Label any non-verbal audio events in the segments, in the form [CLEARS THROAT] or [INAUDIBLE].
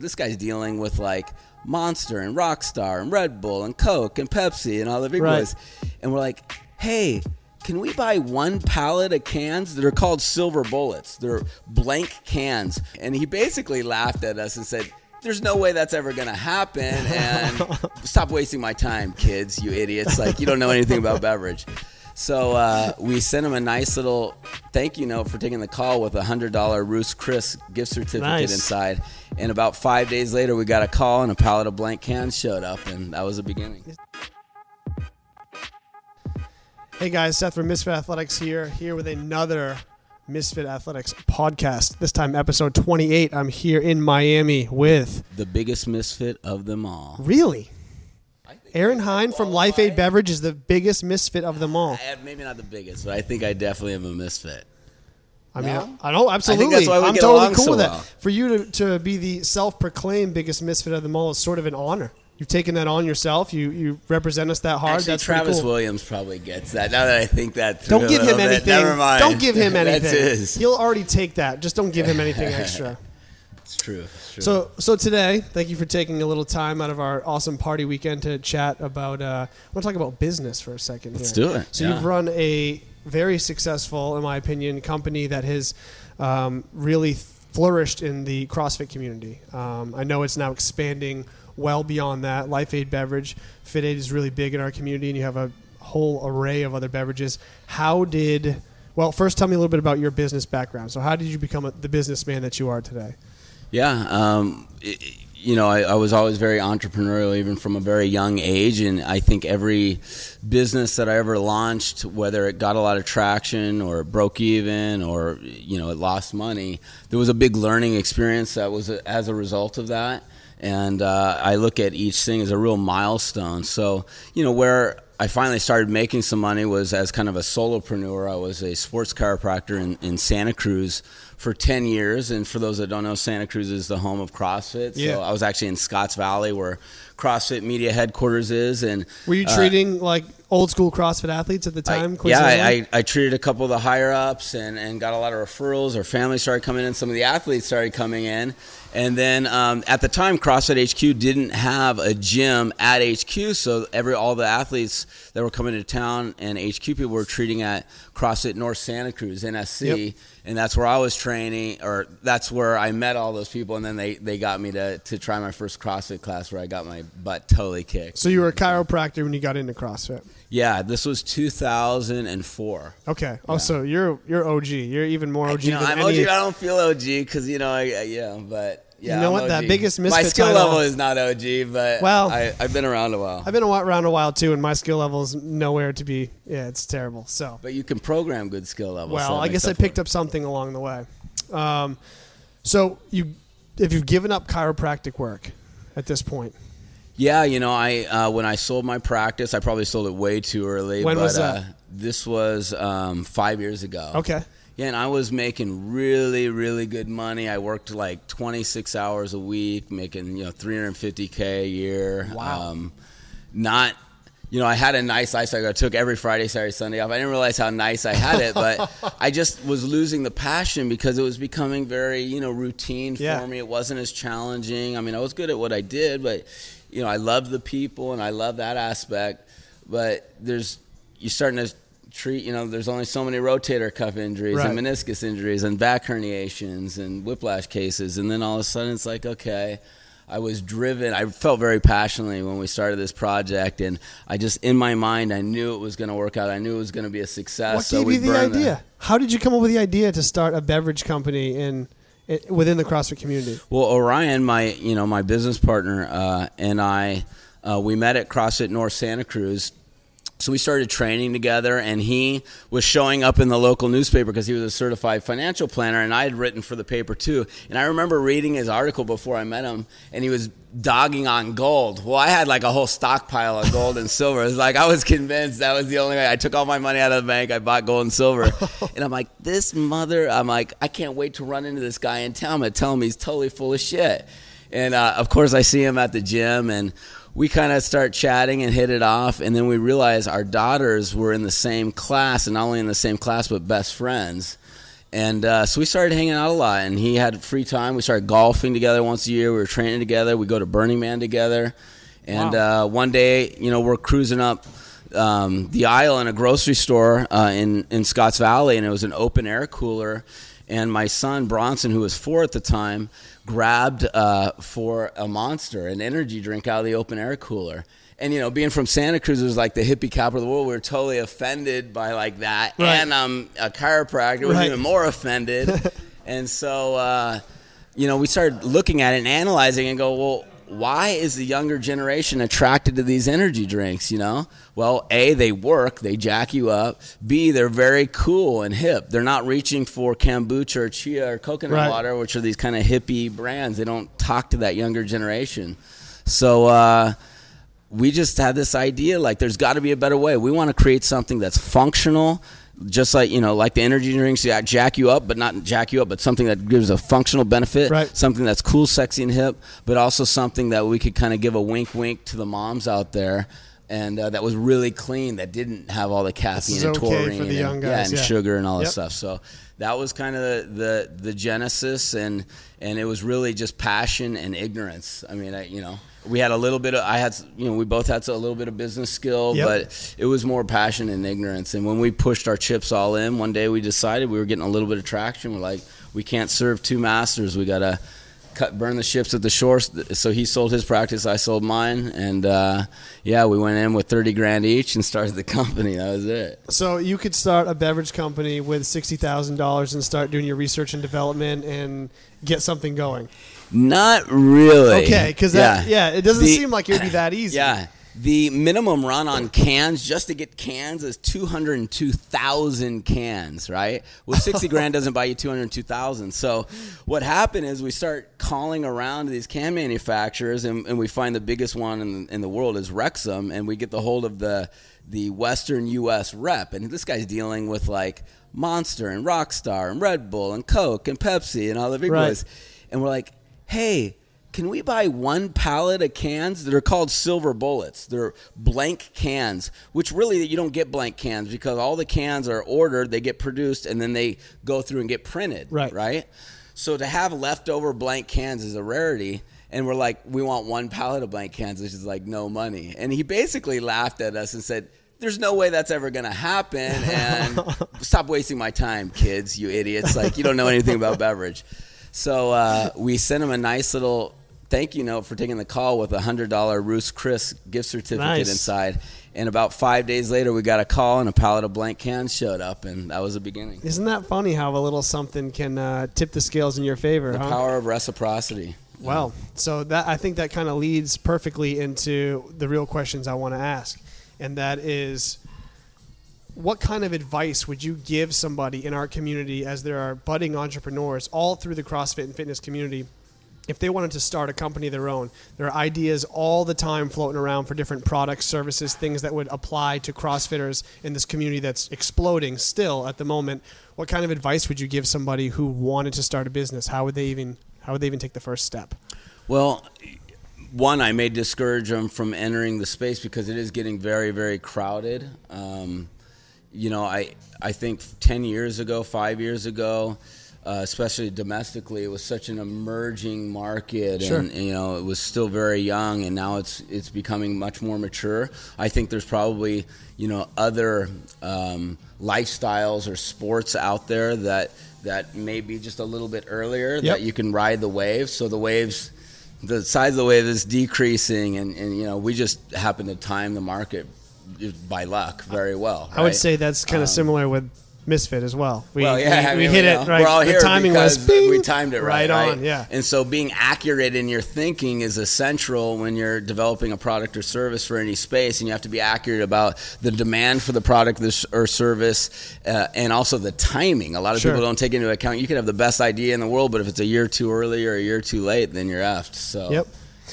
this guy's dealing with like Monster and Rockstar and Red Bull and Coke and Pepsi and all the big Right. boys. And we're like, hey, can we buy one pallet of cans that are called silver bullets? They're blank cans. And he basically laughed at us and said, there's no way that's ever going to happen. And [LAUGHS] stop wasting my time, kids, you idiots. Like, you don't know anything about beverage. So uh, we sent him a nice little thank you note for taking the call with a hundred dollar Ruth's Chris gift certificate Nice. inside. And about five days later, we got a call and a pallet of blank cans showed up, and that was the beginning. Hey guys, Seth from Misfit Athletics here, here with another Misfit Athletics podcast. This time, episode 28. I'm here in Miami with The biggest misfit of them all. really Aaron Hinde from Life Aid Beverage is the biggest misfit of them all. I- Maybe not the biggest, but I think I definitely am a misfit. I mean, No? I know absolutely. that's why we I'm get totally along cool so with that. well. For you to, to be the self-proclaimed biggest misfit of them all is sort of an honor. You've taken that on yourself. You you represent us that hard. Actually, That's pretty Travis cool. Williams probably gets that. Now that I think that through Don't a give him little bit. anything. Never mind. Don't give him [LAUGHS] anything. That's his. He'll already take that. Just don't give him anything [LAUGHS] extra. It's true. It's true. So, so today, thank you for taking a little time out of our awesome party weekend to chat about. Uh, I want to talk about business for a second. Let's here. do it, So yeah. you've run a very successful, in my opinion, company that has um, really flourished in the CrossFit community. Um, I know it's now expanding well beyond that. Life Aid Beverage, Fit Aid is really big in our community, and you have a whole array of other beverages. How did well, first tell me a little bit about your business background. So, how did you become a, the businessman that you are today? Yeah, um, i- you know, I, I was always very entrepreneurial, even from a very young age, and I think every business that I ever launched, whether it got a lot of traction or it broke even or you know it lost money, there was a big learning experience that was a, as a result of that. And uh, I look at each thing as a real milestone. So you know where I finally started making some money was as kind of a solopreneur. I was a sports chiropractor in, in Santa Cruz for 10 years. And for those that don't know, Santa Cruz is the home of CrossFit. Yeah. So I was actually in Scotts Valley where CrossFit media headquarters is. And Were you uh, treating like old school CrossFit athletes at the time? I, yeah. I, I, I treated a couple of the higher ups and, and got a lot of referrals. Our family started coming in. Some of the athletes started coming in. And then um, at the time, CrossFit HQ didn't have a gym at HQ, so every all the athletes that were coming to town and HQ people were treating at CrossFit North Santa Cruz NSC, Yep. And that's where I was training, or that's where I met all those people. And then they, they got me to, to try my first CrossFit class, where I got my butt totally kicked. so you were a chiropractor when you got into CrossFit. Yeah, this was 2004. Okay. Oh, so you're you're OG. You're even more OG you know, I'm. OG. I don't feel OG because you know, I, I yeah, but yeah, You know I'm what? That OG. biggest My skill title- level is not OG, but Well- I, I've been around a while. I've been around a while too, and my skill level is nowhere to be. Yeah, it's terrible. So, but you can program good skill levels. well, so I guess I picked up something along the way. Um, so you, if you've given up chiropractic work at this point, Yeah, you know, I uh, when I sold my practice, I probably sold it way too early. When but, was that? Uh, this was um, five years ago. okay. Yeah, and I was making really, really good money. I worked like 26 hours a week, making you know 350k a year. Wow. Um, not, you know, I had a nice life cycle. I took every Friday, Saturday, Sunday off. I didn't realize how nice I had it, but [LAUGHS] I just was losing the passion because it was becoming very, you know, routine Yeah. for me. It wasn't as challenging. I mean, I was good at what I did, but you know, I loved the people and I love that aspect. But there's you're starting to treat. You know, there's only so many rotator cuff injuries and meniscus injuries and back herniations and whiplash cases, and then all of a sudden it's like, okay. I was driven. I felt very passionately when we started this project, and I just, in my mind, I knew it was going to work out. I knew it was going to be a success. What so gave you the idea? How did you come up with the idea to start a beverage company in, within the CrossFit community? Well, Orion, my you know my business partner, uh, and I, uh, we met at CrossFit North Santa Cruz. So we started training together, and he was showing up in the local newspaper because he was a certified financial planner, and I had written for the paper too. And I remember reading his article before I met him, and he was dogging on gold. Well, I had like a whole stockpile of gold and silver. It's like I was convinced that was the only way. I took all my money out of the bank, I bought gold and silver, [LAUGHS] and I'm like, this mother. I'm like, I can't wait to run into this guy in town. I'm tell him he's totally full of shit. And uh, of course, I see him at the gym, and we kind of start chatting and hit it off. And then we realize our daughters were in the same class, and not only in the same class, but best friends. And uh, so we started hanging out a lot, and he had free time. We started golfing together once a year. We were training together. We go to Burning Man together. And Wow. uh, one day, you know, we're cruising up um, the aisle in a grocery store uh, in in Scotts Valley, and it was an open air cooler. And my son Bronson, who was four at the time, grabbed uh, for a monster, an energy drink out of the open air cooler. And you know, being from Santa Cruz, it was like the hippie capital of the world. We were totally offended by like that, Right. and um, a chiropractor was Right. even more offended. [LAUGHS] and so, uh, you know, we started looking at it and analyzing and go, well, why is the younger generation attracted to these energy drinks? You know, well, a they work, they jack you up. B they're very cool and hip. They're not reaching for kombucha or chia or coconut Right. water, which are these kind of hippie brands. They don't talk to that younger generation. So. Uh, we just had this idea like there's got to be a better way. We want to create something that's functional, just like you know, like the energy drinks that jack you up, but not jack you up, but something that gives a functional benefit, Right. something that's cool, sexy, and hip, but also something that we could kind of give a wink, wink to the moms out there. And uh, that was really clean. That didn't have all the caffeine and okay taurine and, young yeah, and yeah. sugar and all this stuff. So that was kind of the, the the genesis, and and it was really just passion and ignorance. I mean, I, you know, we had a little bit of I had you know we both had a little bit of business skill, Yep. but it was more passion and ignorance. And when we pushed our chips all in, one day we decided we were getting a little bit of traction. We're like, we can't serve two masters. We gotta cut burn the ships at the shore. So he sold his practice, I sold mine, and uh, yeah, we went in with thirty grand each and started the [LAUGHS] company. That was it. So you could start a beverage company with sixty thousand dollars and start doing your research and development and get something going. Not really. Okay, because that yeah, it doesn't The- seem like it would be that [CLEARS THROAT] easy. Yeah. The minimum run on cans just to get cans is 202,000 cans, right? Well, 60 grand doesn't buy you 202,000. So what happened is we start calling around to these can manufacturers and, and we find the biggest one in, in the world is Rexam and we get the hold of the the Western US rep and this guy's dealing with like Monster and Rockstar and Red Bull and Coke and Pepsi and all the big Right. boys. And we're like, "Hey, can we buy one pallet of cans that are called silver bullets? They're blank cans, which really you don't get blank cans because all the cans are ordered, they get produced, and then they go through and get printed. Right. Right. So to have leftover blank cans is a rarity. And we're like, we want one pallet of blank cans, which is like no money. And he basically laughed at us and said, there's no way that's ever going to happen. And [LAUGHS] stop wasting my time, kids, you idiots. Like, you don't know anything about beverage. So uh, we sent him a nice little thank you note for taking the call with a hundred dollar Ruth's Chris gift certificate Nice. inside. And about five days later, we got a call and a pallet of blank cans showed up, and that was the beginning. Isn't that funny how a little something can uh, tip the scales in your favor? The huh? power of reciprocity. Well, so that I think that kind of leads perfectly into the real questions I want to ask, and that is, what kind of advice would you give somebody in our community as there are budding entrepreneurs all through the CrossFit and fitness community? If they wanted to start a company of their own, there are ideas all the time floating around for different products, services, things that would apply to CrossFitters in this community that's exploding still at the moment. What kind of advice would you give somebody who wanted to start a business? How would they even how would they even take the first step? Well, one, I may discourage them from entering the space because it is getting very, very crowded. Um, you know, I I think ten years ago, five years ago, uh, especially domestically, it was such an emerging market, Sure. and you know, it was still very young, and now it's it's becoming much more mature. I think there's probably you know other um, lifestyles or sports out there that that may be just a little bit earlier Yep. that you can ride the waves. So the waves the size of the wave is decreasing, and, and you know we just happen to time the market by luck very well. I would say that's kind of Um, similar with Misfit as well. We, well, yeah, we, I we hit you it right. We're all the here timing was because we timed it right, on. Yeah. And so, being accurate in your thinking is essential when you're developing a product or service for any space, and you have to be accurate about the demand for the product or service, uh, and also the timing. A lot of Sure. people don't take into account. You could have the best idea in the world, but if it's a year too early or a year too late, then you're effed. So, Yep.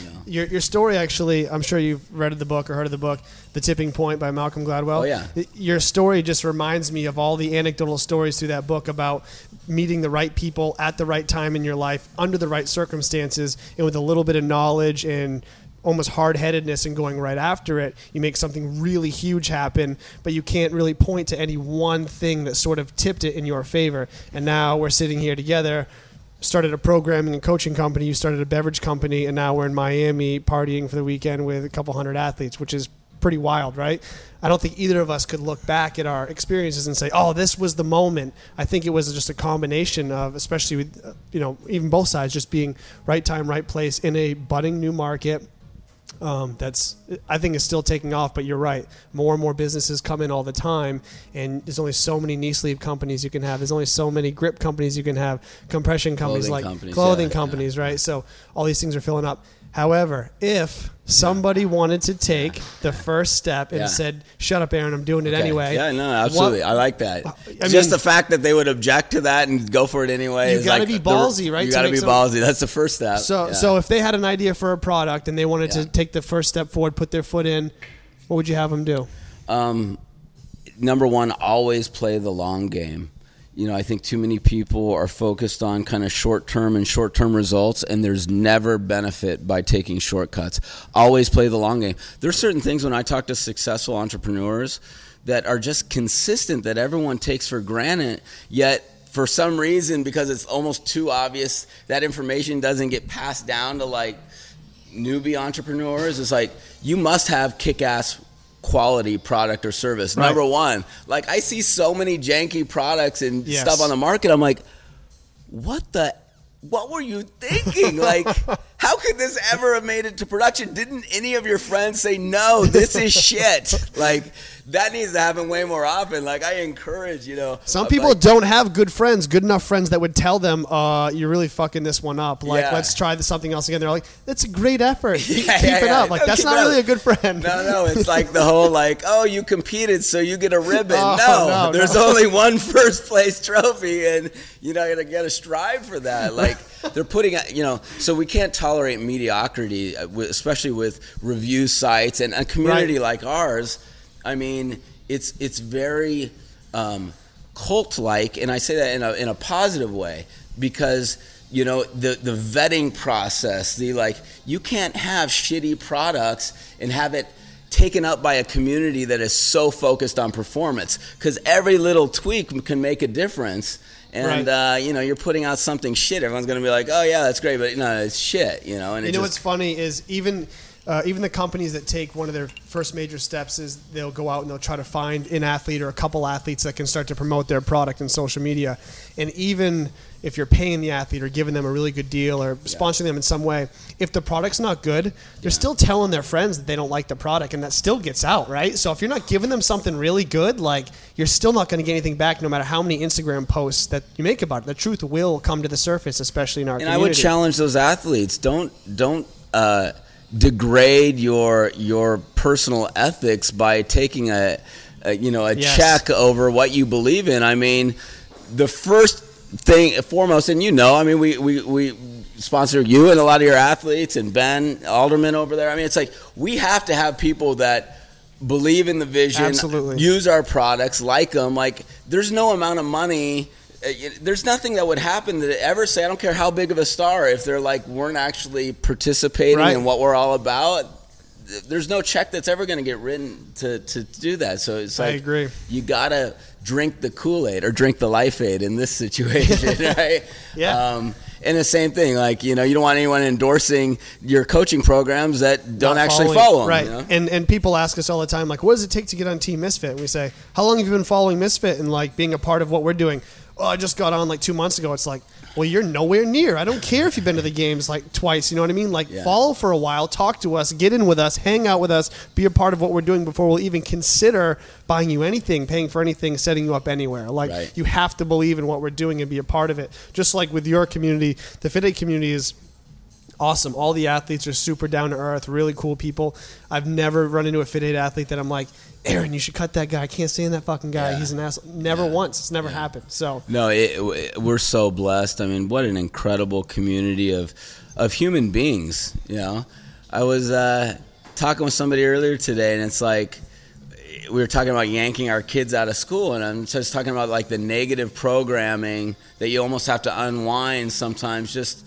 You. Your, your story actually, I'm sure you've read the book or heard of the book, The Tipping Point by Malcolm Gladwell. Oh, yeah. Your story just reminds me of all the anecdotal stories through that book about meeting the right people at the right time in your life, under the right circumstances, and with a little bit of knowledge and almost hard headedness and going right after it, you make something really huge happen, but you can't really point to any one thing that sort of tipped it in your favor. And now we're sitting here together. Started a programming and coaching company. You started a beverage company, and now we're in Miami partying for the weekend with a couple hundred athletes, which is pretty wild, right? I don't think either of us could look back at our experiences and say, "Oh, this was the moment." I think it was just a combination of, especially with, uh, you know, even both sides just being right time, right place in a budding new market. Um, that's I think is still taking off, but you're right. More and more businesses come in all the time, and there's only so many knee sleeve companies you can have. There's only so many grip companies you can have. Compression companies Clothing like companies, clothing yeah, companies, right? So all these things are filling up. However, if somebody wanted to take the first step and Yeah. said, "Shut up, Aaron, I'm doing it Okay. anyway," Yeah, no, absolutely. I like that. I Just mean- the fact that they would object to that and go for it anyway. You is gotta like be the- ballsy, right, You to got to make be some- ballsy. That's the first step. So, Yeah. so if they had an idea for a product and they wanted Yeah. to take the first step forward, put their foot in, what would you have them do? um, number one, always play the long game. You know, I think too many people are focused on kind of short term and short term results, and there's never benefit by taking shortcuts. Always play the long game. There's certain things when I talk to successful entrepreneurs that are just consistent that everyone takes for granted, yet for some reason, because it's almost too obvious, that information doesn't get passed down to like newbie entrepreneurs It's like you must have kick-ass quality product or service Right. number one like i see so many janky products and Yes. stuff on the market i'm like what the what were you thinking like [LAUGHS] how could this ever have made it to production didn't any of your friends say no this is [LAUGHS] shit like that needs to happen way more often like i encourage you know Some uh, people like- don't have good friends, good enough friends that would tell them, uh, "You're really fucking this one up. Like, Yeah. let's try this something else again." They're like, "That's a great effort. [LAUGHS] Keep, Yeah, keep yeah, it up." Like, No, that's not really a good friend. No, no, it's [LAUGHS] like the whole like, oh, you competed, so you get a ribbon. Oh, no, no, there's no. only one first place trophy, and you know, you gotta get a strive for that. Like they're putting, you know, so we can't tolerate mediocrity, uh, especially with review sites and a community Right. like ours. I mean, it's it's very um, cult-like, and I say that in a in a positive way because you know the the vetting process, the like you can't have shitty products and have it taken up by a community that is so focused on performance because every little tweak can make a difference. And Right. uh, you know, you're putting out something shit. Everyone's gonna be like, "Oh yeah, that's great," but no, it's shit. You know, and You know just, what's funny is even uh, even the companies that take one of their first major steps is they'll go out and they'll try to find an athlete or a couple athletes that can start to promote their product in social media. And even if you're paying the athlete or giving them a really good deal or sponsoring them in some way, if the product's not good, they're still telling their friends that they don't like the product, and that still gets out, right? So if you're not giving them something really good, like you're still not going to get anything back, no matter how many Instagram posts that you make about it. The truth will come to the surface, especially in our And I would challenge those athletes: don't don't uh, degrade your your personal ethics by taking a, a you know a Yes. check over what you believe in. I mean, the first thing foremost, and you know, I mean, we we we sponsor you and a lot of your athletes and Ben Alderman over there. I mean, it's like we have to have people that believe in the vision, Absolutely. use our products, like them. Like, there's no amount of money. uh, There's nothing that would happen that ever say, I don't care how big of a star, if they're like, weren't actually participating Right. in what we're all about. Th- There's no check that's ever going to get written to, to do that. So it's I like, agree. you got to drink the Kool Aid or drink the Life Aid in this situation, [LAUGHS] right? Yeah. Um, and the same thing, like, you know, you don't want anyone endorsing your coaching programs that don't actually follow them. Right. You know? And and people ask us all the time, like, what does it take to get on Team Misfit? And we say, how long have you been following Misfit and like being a part of what we're doing? Oh, I just got on like two months ago. It's like, well, you're nowhere near. I don't care if you've been to the games like twice. You know what I mean? Like, Yeah. follow for a while, talk to us, get in with us, hang out with us, be a part of what we're doing before we'll even consider buying you anything, paying for anything, setting you up anywhere. Like, Right. you have to believe in what we're doing and be a part of it. Just like with your community, the Fit Aid community is awesome. All the athletes are super down to earth, really cool people. I've never run into a Fit Aid athlete that I'm like, Aaron, you should cut that guy. I can't stand that fucking guy. Yeah. He's an asshole. Never once. It's never happened. So No, it, it- we're so blessed. I mean, what an incredible community of of human beings. You know, I was uh, talking with somebody earlier today, and it's like we were talking about yanking our kids out of school, and I'm just talking about like the negative programming that you almost have to unwind sometimes. Just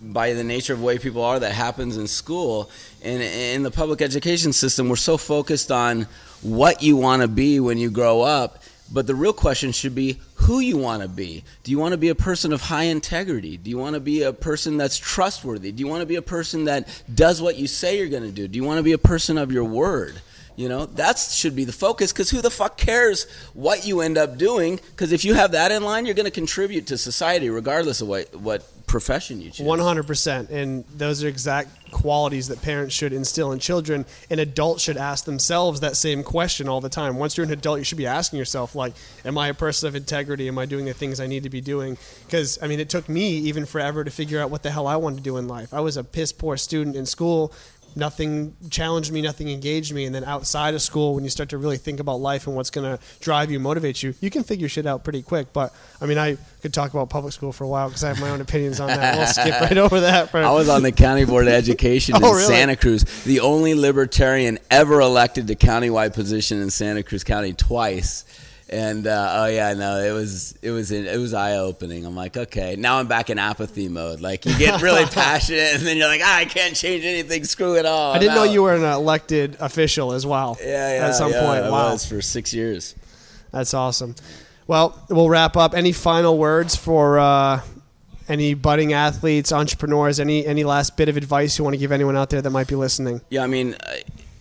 by the nature of the way people are that happens in school and in the public education system we're so focused on what you want to be when you grow up but the real question should be who you want to be. Do you want to be a person of high integrity? Do you want to be a person that's trustworthy? Do you want to be a person that does what you say you're going to do? Do you want to be a person of your word? You know, that should be the focus because who the fuck cares what you end up doing? Because if you have that in line, you're going to contribute to society regardless of what, what profession you choose. 100%. And those are exact qualities that parents should instill in children. And adults should ask themselves that same question all the time. Once you're an adult, you should be asking yourself, like, am I a person of integrity? Am I doing the things I need to be doing? Because, I mean, it took me even forever to figure out what the hell I wanted to do in life. I was a piss poor student in school nothing challenged me, nothing engaged me. And then outside of school, when you start to really think about life and what's going to drive you, motivate you, you can figure shit out pretty quick. But I mean, I could talk about public school for a while because I have my own opinions on that. We'll skip right over that. [LAUGHS] I was on the county board of education [LAUGHS] oh, in really? Santa Cruz, the only libertarian ever elected to countywide position in Santa Cruz County twice and uh, oh yeah, no, it was it was it was eye opening. I'm like, okay, now I'm back in apathy mode. Like you get really [LAUGHS] passionate, and then you're like, ah, I can't change anything. Screw it all. I didn't know you were an elected official as well. Yeah, yeah. At some yeah, point, I wow. was for six years. That's awesome. Well, we'll wrap up. Any final words for uh, any budding athletes, entrepreneurs? Any any last bit of advice you want to give anyone out there that might be listening? Yeah, I mean,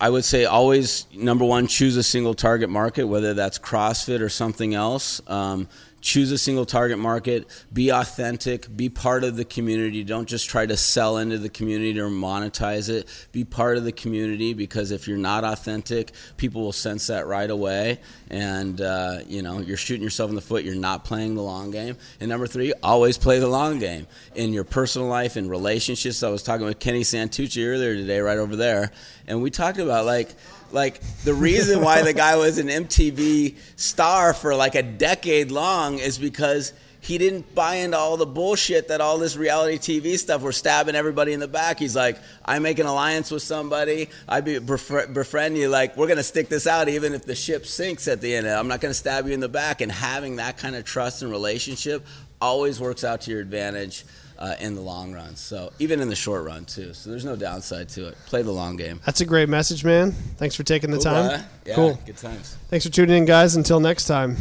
I would say always number one, choose a single target market, whether that's CrossFit or something else. Um, choose a single target market, be authentic, be part of the community. Don't just try to sell into the community or monetize it. Be part of the community because if you're not authentic, people will sense that right away. And, uh, you know, you're shooting yourself in the foot. You're not playing the long game. And number three, always play the long game in your personal life, in relationships. I was talking with Kenny Santucci earlier today, right over there. And we talked about like, like the reason why the guy was an MTV star for like a decade long is because he didn't buy into all the bullshit that all this reality TV stuff were stabbing everybody in the back. He's like, I make an alliance with somebody, I be, befriend you, like we're gonna stick this out even if the ship sinks at the end. I'm not gonna stab you in the back. And having that kind of trust and relationship always works out to your advantage uh, in the long run. So even in the short run too. So there's no downside to it. Play the long game. That's a great message, man. Thanks for taking the cool, time. Yeah, cool. Good times. Thanks for tuning in, guys. Until next time.